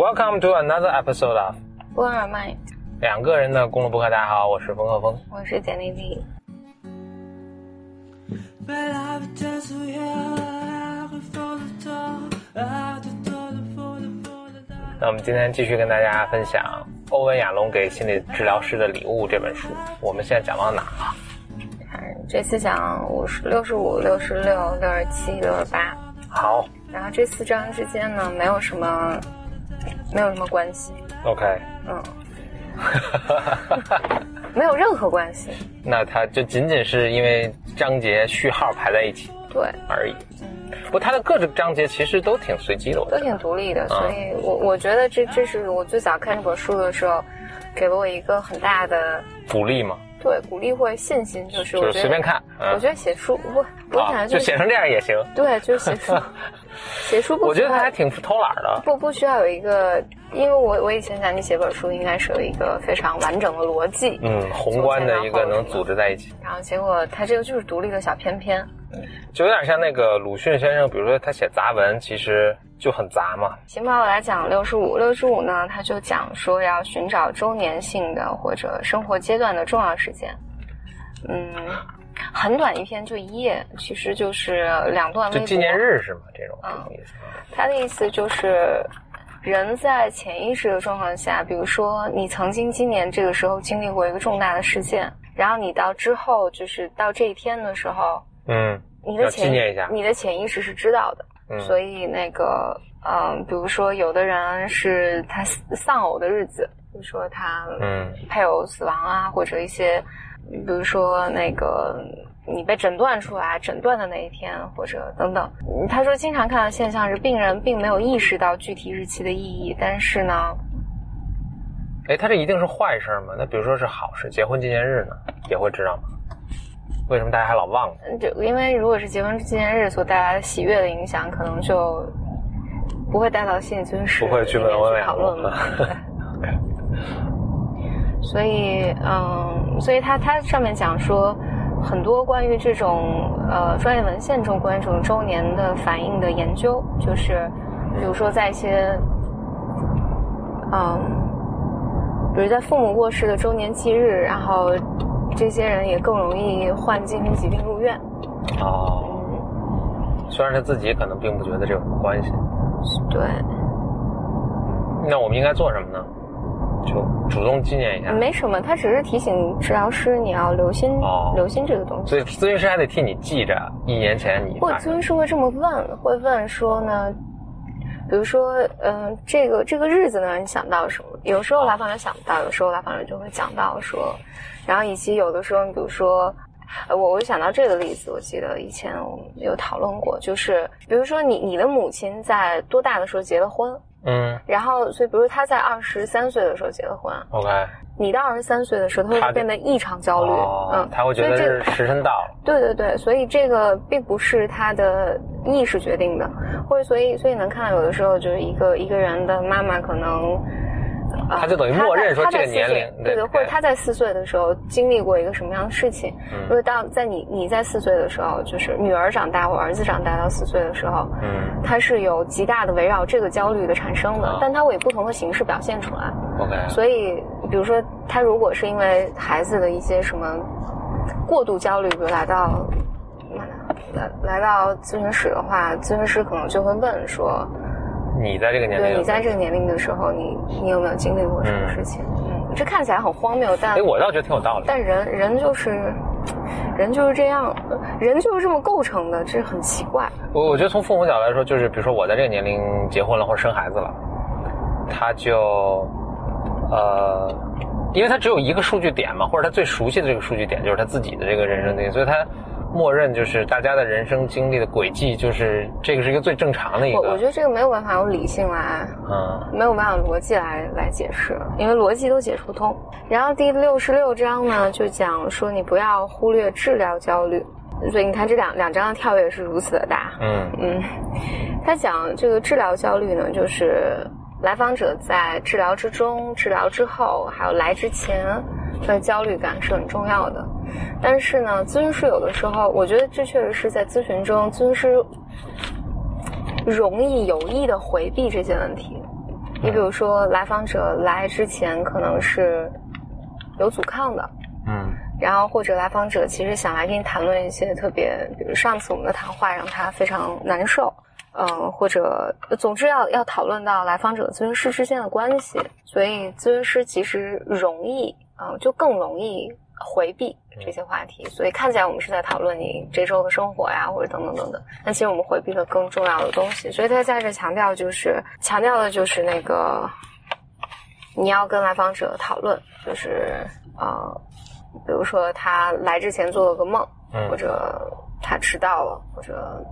Welcome to another episode of 波尔麦，两个人的公路博客。大家好，我是冯鹤峰。我是简丽丽。那我们今天继续跟大家分享欧文亚龙给心理治疗师的礼物这本书。我们现在讲到哪了？看这次讲五十六十五、六十六、六十七、六十八。好然后这四章之间呢，没有什么，没有什么关系，，OK。嗯，没有任何关系。那它就仅仅是因为章节序号排在一起对，而已。不过它的各个章节其实都挺随机的，我觉得。都挺独立的，所以我我觉得这这是我最早看这本书的时候，给了我一个很大的鼓励嘛，对鼓励或者信心，就是我觉得随便看。嗯我觉得写书，我我啊感觉就写成这样也行。对，就是写书，写书不我觉得他还挺偷懒的。不不需要有一个，因为我我以前想你写本书应该是有一个非常完整的逻辑，嗯，宏观的一个能组织在一起，然后结果他这个就是独立的小篇篇，就有点像那个鲁迅先生，比如说他写杂文，其实就很杂嘛。行吧，我来讲六十五。六十五呢，他就讲说要寻找周年性的或者生活阶段的重要事件。嗯，很短一篇，就一页，其实就是两段微博。就纪念日是吗？这种意思。他的意思就是，人在潜意识的状况下，比如说你曾经今年这个时候经历过一个重大的事件，然后你到之后就是到这一天的时候，嗯你的潜你的潜意识是知道的，嗯，所以那个嗯，比如说有的人是他丧偶的日子，比如说他嗯配偶死亡啊，或者一些，比如说那个你被诊断出来诊断的那一天，或者等等。嗯他说，经常看到现象是病人并没有意识到具体日期的意义，但是呢，哎，他这一定是坏事吗？那比如说是好事，结婚纪念日呢，也会知道吗？为什么大家还老忘呢？嗯就因为如果是结婚纪念日所带来的喜悦的影响，可能就不会带到心理咨询室不会去问里面欧文亚龙讨论嘛。对所以，嗯，所以他他上面讲说，很多关于这种呃专业文献中关于这种周年的反应的研究，就是比如说在一些，嗯，比如在父母过世的周年忌日，然后这些人也更容易患精神疾病入院。哦，虽然他自己可能并不觉得这有什么关系，对，那我们应该做什么呢？就主动纪念一下。没什么，他只是提醒治疗师你要留心、哦留心这个东西。所以咨询师还得替你记着，一年前你或者咨询师会这么问，会问说呢，比如说，嗯、这个这个日子呢，你想到什么？有时候来访者想不到，有时候来访者就会讲到说，然后以及有的时候，你比如说。呃，我我就想到这个例子，我记得以前我们有讨论过，就是比如说你你的母亲在多大的时候结了婚，嗯。然后所以比如他在二十三岁的时候结的婚，，OK，你到二十三岁的时候，他会变得异常焦虑，哦嗯，他会觉得这是时辰到了，对对对，所以这个并不是他的意识决定的，或者所以所以能看到有的时候就是一个一个人的妈妈可能。呃他就等于默认说这个年龄对对，或者他在四岁的时候经历过一个什么样的事情，嗯因为当在你你在四岁的时候，就是女儿长大或儿子长大到四岁的时候，嗯他是有极大的围绕这个焦虑的产生的啊，但他会以不同的形式表现出来。，OK，所以，比如说，他如果是因为孩子的一些什么过度焦虑，比如来到来来到咨询室的话，咨询师可能就会问说，你在这个年龄，对你在这个年龄的时候，你你有没有经历过什么事情？嗯，这看起来很荒谬，但哎，我倒觉得挺有道理。但人人就是人就是这样，人就是这么构成的，这是很奇怪。我我觉得从父母角度来说，就是比如说我在这个年龄结婚了或者生孩子了，他就呃，因为他只有一个数据点嘛，或者他最熟悉的这个数据点就是他自己的这个人生经历，所以他默认就是大家的人生经历的轨迹，就是这个是一个最正常的一个我我觉。得这个没有办法用理性来嗯没有办法逻辑来来解释，因为逻辑都解释不通。然后第六十六章呢，就讲说你不要忽略治疗焦虑，所以你看这两两章的跳跃是如此的大。嗯嗯，他讲这个治疗焦虑呢，就是来访者在治疗之中、治疗之后，还有来之前，他的焦虑感是很重要的。但是呢，咨询师有的时候，我觉得这确实是在咨询中，咨询师容易有意的回避这些问题。你比如说，来访者来之前可能是有阻抗的，嗯然后或者来访者其实想来跟你谈论一些特别，比如上次我们的谈话让他非常难受，嗯、或者总之要要讨论到来访者和咨询师之间的关系，所以咨询师其实容易，嗯、就更容易回避这些话题，所以看起来我们是在讨论你这周的生活呀，或者等等等等，但其实我们回避了更重要的东西，所以他在这强调就是强调的就是那个你要跟来访者讨论，就是呃，比如说他来之前做了个梦，嗯或者他迟到了，或者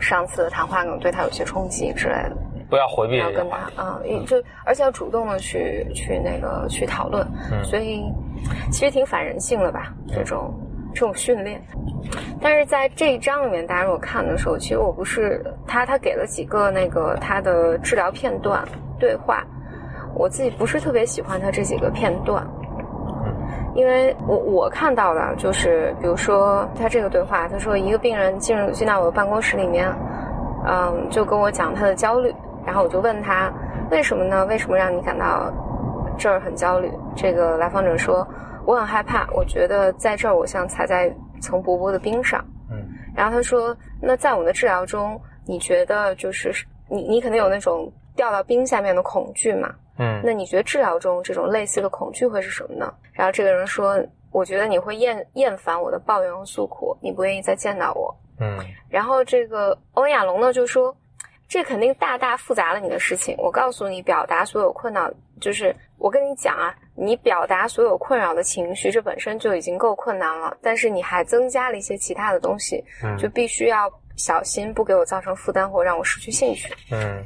上次的谈话可能对他有些冲击之类的，不要回避要跟他，嗯，也就而且要主动的去去那个去讨论，嗯所以其实挺反人性的吧，这种这种训练。但是在这一章里面，大家如果看的时候，其实我不是他他给了几个那个他的治疗片段对话，我自己不是特别喜欢他这几个片段。因为我我看到的就是，比如说他这个对话，他说一个病人进入进到我的办公室里面，嗯，就跟我讲他的焦虑，然后我就问他为什么呢？为什么让你感到这儿很焦虑？这个来访者说我很害怕，我觉得在这儿我像踩在层薄薄的冰上。嗯然后他说，那在我们的治疗中，你觉得就是你你肯定有那种掉到冰下面的恐惧嘛？嗯那你觉得治疗中这种类似的恐惧会是什么呢？然后这个人说，我觉得你会厌厌烦我的抱怨和诉苦，你不愿意再见到我。嗯然后这个欧亚龙呢就说，这肯定大大复杂了你的事情。我告诉你，表达所有困扰，就是我跟你讲啊，你表达所有困扰的情绪，这本身就已经够困难了，但是你还增加了一些其他的东西，嗯就必须要小心，不给我造成负担或让我失去兴趣。嗯，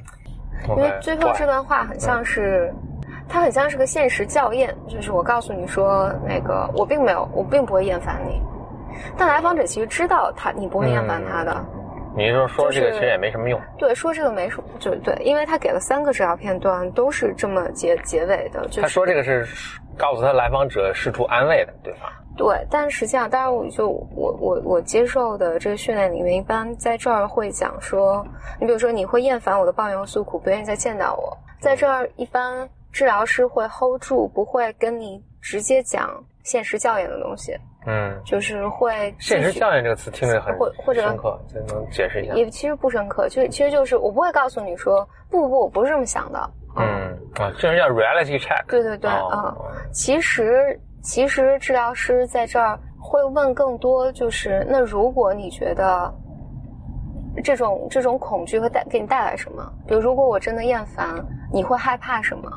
因为最后这段话很像是，它很像是个现实校验，就是我告诉你说，那个我并没有，我并不会厌烦你，但来访者其实知道他你不会厌烦他的，你是说这个其实也没什么用，对，说这个没什么，就是对，因为他给了三个治疗片段，都是这么结结尾的，就是他说这个是告诉他来访者试图安慰的对方。对，但实际上，当然，我就我我我接受的这个训练里面，一般在这儿会讲说，你比如说你会厌烦我的抱怨和诉苦，不愿意再见到我，在这儿一般治疗师会 hold 住，不会跟你直接讲现实教验的东西，嗯，就是会现实教验这个词听着很或或者深刻，就能解释一下？也其实不深刻，就其实就是我不会告诉你说不不不，我不是这么想的，嗯啊，这是叫 reality check。对对对，哦嗯，其实其实治疗师在这儿会问更多，就是那如果你觉得这种这种恐惧会带给你带来什么？比如，如果我真的厌烦，你会害怕什么？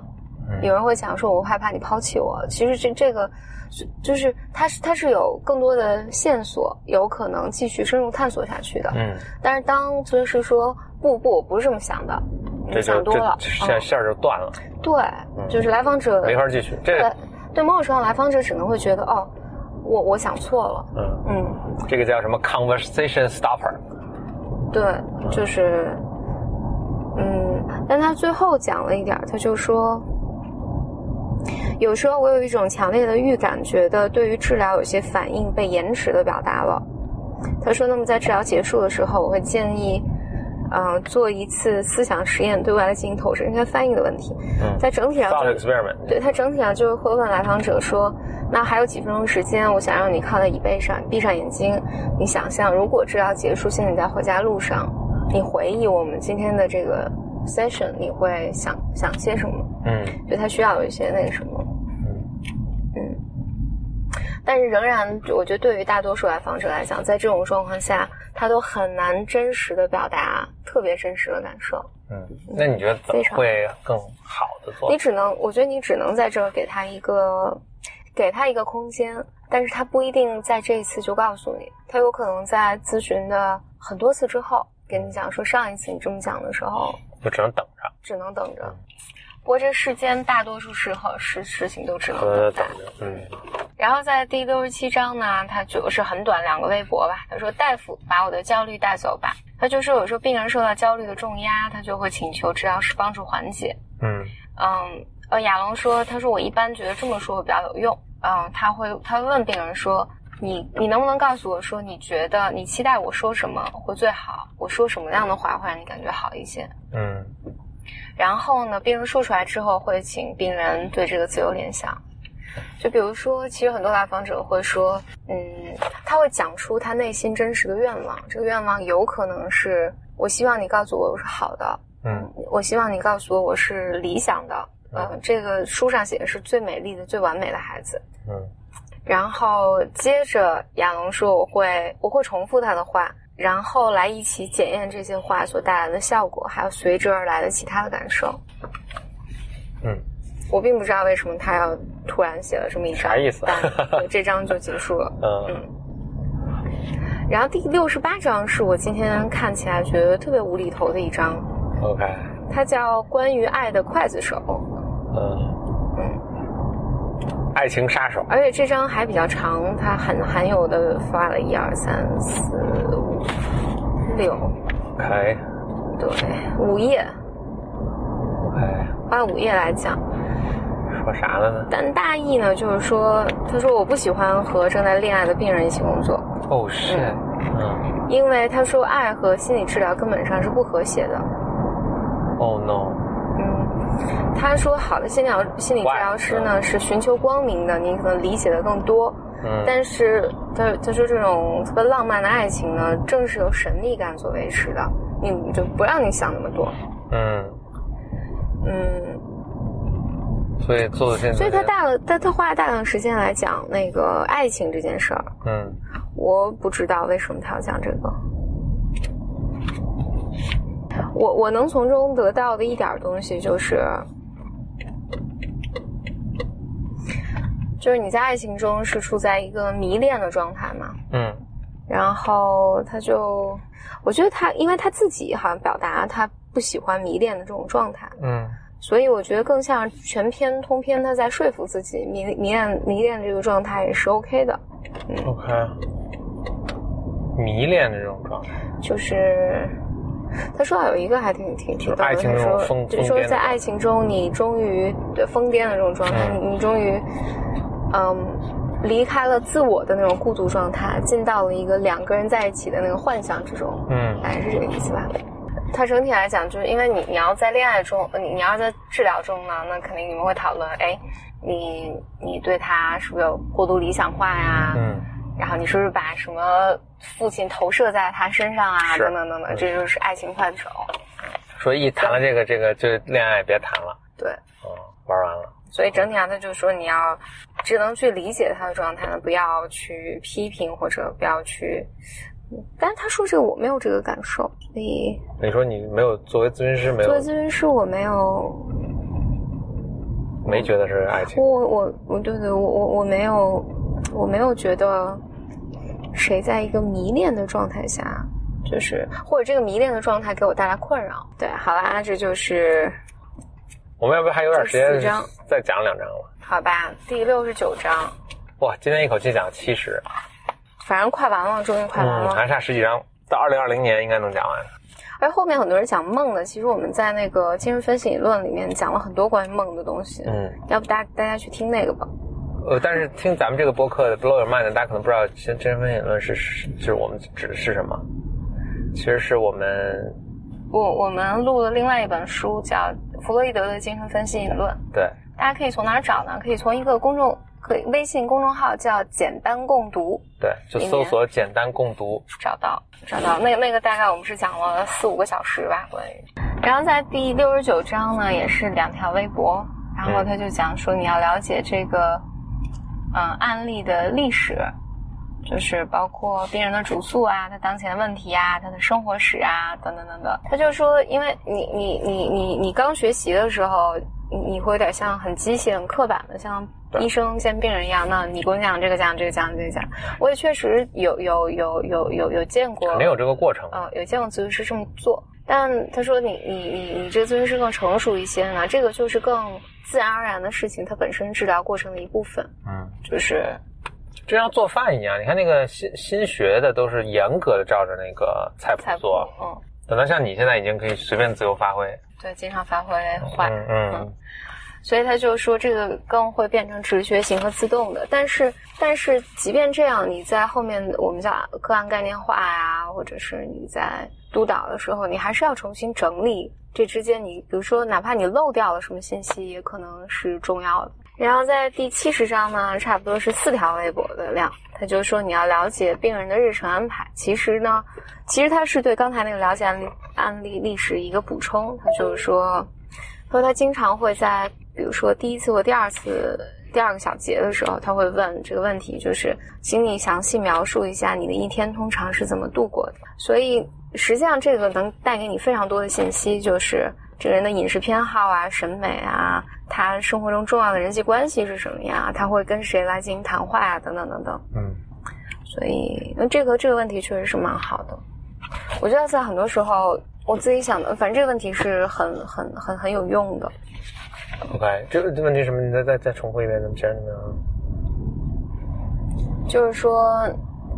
嗯有人会讲说，我害怕你抛弃我。其实这这个就就是它是它是有更多的线索，有可能继续深入探索下去的。嗯，但是当咨询师说不不，我不是这么想的，你这就想多了这，线嗯线儿就断了，对，就是来访者没法继续。这对个对某种程度上，来访者只能会觉得哦，我我想错了，嗯，嗯，这个叫什么 conversation stopper？对，就是，嗯，但他最后讲了一点，他就说，有时候我有一种强烈的预感，觉得对于治疗有些反应被延迟的表达了。他说，那么在治疗结束的时候，我会建议。嗯、做一次思想实验，对外来进行投射，应该翻译的问题。嗯在整体上 experiment。对他整体上就是会问来访者说：“那还有几分钟时间，我想让你靠在椅背上，闭上眼睛，你想象如果治疗结束，现在你在回家路上，你回忆我们今天的这个 session，你会想想些什么？嗯就他需要有一些那个什么，嗯，但是仍然，我觉得对于大多数来访者来讲，在这种状况下，他都很难真实的表达特别真实的感受。嗯，那你觉得怎么会更好的做你？只能，我觉得你只能在这儿给他一个，给他一个空间，但是他不一定在这一次就告诉你，他有可能在咨询的很多次之后跟你讲说，上一次你这么讲的时候，就只能等着，只能等着。不过这世间大多数时候事事情都只能呃，等待。等着。嗯然后在第六十七章呢，他就是很短两个微博吧。他说：“大夫，把我的焦虑带走吧。”他就说，有时候病人受到焦虑的重压，他就会请求治疗师帮助缓解。嗯嗯，呃，亚龙说，他说我一般觉得这么说会比较有用。嗯，他会他会问病人说，你你能不能告诉我说，你觉得你期待我说什么会最好？我说什么样的话会让你感觉好一些？嗯然后呢，病人说出来之后，会请病人对这个自由联想。就比如说，其实很多来访者会说，嗯，他会讲出他内心真实的愿望。这个愿望有可能是我希望你告诉我我是好的，嗯我希望你告诉我我是理想的。呃，这个书上写的是最美丽的、最完美的孩子。嗯然后接着亚龙说：“我会我会重复他的话，然后来一起检验这些话所带来的效果，还有随之而来的其他的感受。嗯，我并不知道为什么他要突然写了这么一章，啥意思？这章就结束了。嗯。然后第六十八章是我今天看起来觉得特别无厘头的一章，，OK，它叫《关于爱的刽子手》。嗯。爱情杀手，而且这张还比较长，它很含有的发了一二三四五六，OK。对，五页，OK，花了五页来讲。说啥了呢？但大意呢，就是说，他说我不喜欢和正在恋爱的病人一起工作，哦 shit，嗯因为他说爱和心理治疗根本上是不和谐的。，Oh no，嗯，他说好的心理疗心理治疗师呢是寻求光明的，你可能理解的更多。嗯但是他他说这种特别浪漫的爱情呢，正是由神秘感所维持的，你就不让你想那么多。嗯，嗯，所以做的现在，所以他大了，他他花了大量时间来讲那个爱情这件事儿。嗯我不知道为什么他要讲这个。我我能从中得到的一点东西就是，就是你在爱情中是处在一个迷恋的状态嘛，嗯然后他就，我觉得他，因为他自己好像表达他不喜欢迷恋的这种状态，嗯所以我觉得更像全篇通篇他在说服自己迷迷恋迷恋这个状态也是 OK 的。，OK，迷恋的这种状态，就是他说到有一个还挺挺挺逗的，爱情他那种疯说就说在爱情中你终于对疯癫的这种状态，嗯你你终于嗯离开了自我的那种孤独状态，进到了一个两个人在一起的那个幻想之中，嗯大概是这个意思吧。它整体来讲，就是因为你你要在恋爱中，你你要在治疗中呢，那肯定你们会讨论，哎，你你对他是不是有过度理想化呀？嗯然后你是不是把什么父亲投射在他身上啊？等等等等，这就是爱情刽子手。说一谈了这个这个就恋爱别谈了，对，哦，玩完了，所以整体上他就说你要只能去理解他的状态呢，不要去批评或者不要去。但是他说这个我没有这个感受，所以你说你没有作为咨询师没有作为咨询师我没有，没觉得是爱情我，我我对对我我我没有我没有觉得谁在一个迷恋的状态下，就是或者这个迷恋的状态给我带来困扰。对，好啦，这就是我们要不要还有点时间再讲两章了？好吧，第六十九章，哇，今天一口气讲七十，反正快完了，终于快完嗯，了。还差十几章，到二零二零年应该能讲完。而后面很多人讲梦的，其实我们在那个精神分析理论里面讲了很多关于梦的东西。嗯，要不大大家去听那个吧。呃，但是听咱们这个播客的 Blow Your Mind，大家可能不知道精精神分析理论是是就是我们指的是什么，其实是我们我我们录了另外一本书，叫《弗洛伊德的精神分析理论》。对大家可以从哪儿找呢？可以从一个公众，可以微信公众号叫“简单共读对，就搜索简单共读，”找到，找到那那个大概我们是讲了四五个小时吧，关于。然后在第六十九章呢，也是两条微博，然后他就讲说你要了解这个，嗯，案例的历史，就是包括病人的主诉啊，他当前的问题啊，他的生活史啊，等等等等。他就说，因为你你你你你刚学习的时候，你你会有点像很机械、很刻板的，像对医生见病人一样。那你给我讲这个讲这个讲这个讲，我也确实有有有有有有见过，肯定有这个过程。呃，有见过咨询师这么做，但他说你你你你这个咨询师更成熟一些呢，这个就是更自然而然的事情，它本身治疗过程的一部分，嗯，就是就像做饭一样，你看那个新新学的都是严格的照着那个菜谱做，，嗯，等到像你现在已经可以随便自由发挥。对，经常发挥坏，嗯。嗯所以他就说这个更会变成直觉型和自动的。但是，但是即便这样，你在后面我们叫个案概念化呀，或或者是你在督导的时候，你还是要重新整理这之间你，比如说哪怕你漏掉了什么信息，也可能是重要的。然后在第七十章呢，差不多是四条微博的量，他就说你要了解病人的日程安排。其实呢，其实他是对刚才那个了解案例案例历史一个补充，他就是说，说他经常会在比如说第一次或第二次。第二个小节的时候，他会问这个问题，就是请你详细描述一下你的一天通常是怎么度过的。所以实际上这个能带给你非常多的信息，就是这个人的饮食偏好啊、审美啊，他生活中重要的人际关系是什么呀？他会跟谁来进行谈话啊？等等等等。嗯。所以那这个这个问题确实是蛮好的。我觉得在很多时候，我自己想的，反正这个问题是很很很很有用的。OK，这个问题什么？你再再再重复一遍，怎么讲？怎么样？就是说，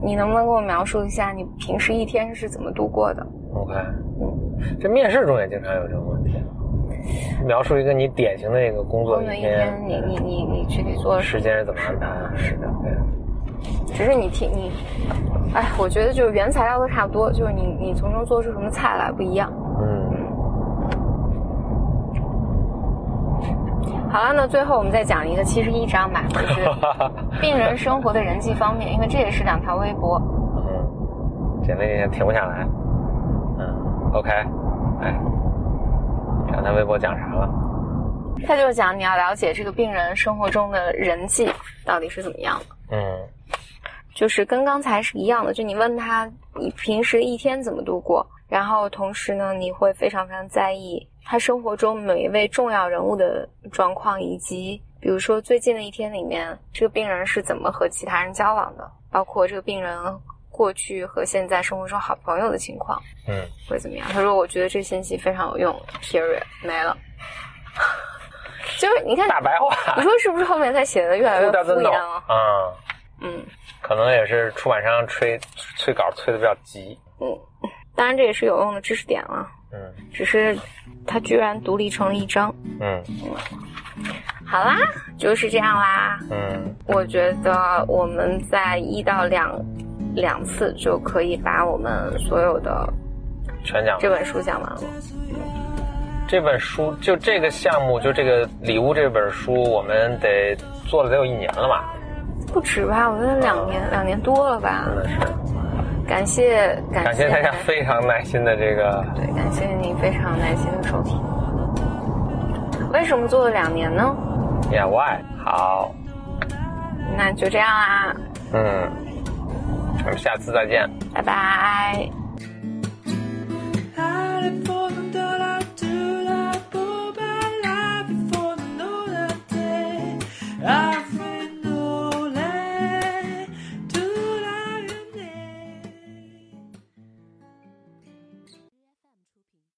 你能不能给我描述一下你平时一天是怎么度过的？OK，嗯，这面试中也经常有这种问题。描述一个你典型的一个工作一天，你你你你具体做时间是怎么安排？是的，对。只是你听你，哎，我觉得就是原材料都差不多，就是你你从中做出什么菜来不一样。嗯。好了，那最后我们再讲一个七十一章吧，就是 病人生活的人际方面，因为这也是两条微博。嗯，简历停不下来。嗯，OK，哎，两条微博讲啥了？他就讲你要了解这个病人生活中的人际到底是怎么样的。嗯，就是跟刚才是一样的，就你问他你平时一天怎么度过，然后同时呢，你会非常非常在意。他生活中每一位重要人物的状况，以及比如说最近的一天里面，这个病人是怎么和其他人交往的，包括这个病人过去和现在生活中好朋友的情况，嗯，会怎么样？他说：“我觉得这信息非常有用。” Period，没了。就是你看大白话，你说是不是后面他写的越来越 敷衍了？嗯嗯，可能也是出版商催催稿催的比较急。嗯，当然这也是有用的知识点了。嗯，只是它居然独立成了一张。嗯，好啦，就是这样啦。嗯，我觉得我们在一到两两次就可以把我们所有的全讲这本书讲完了。这本书就这个项目，就这个礼物这本书，我们得做了得有一年了吧？不止吧？我觉得两年两年多了吧？真的是。感谢感谢大家非常耐心的这个，对，感谢你非常耐心的收听。为什么做了两年呢？Yeah, why？好，那就这样啦。嗯，我们下次再见，拜拜。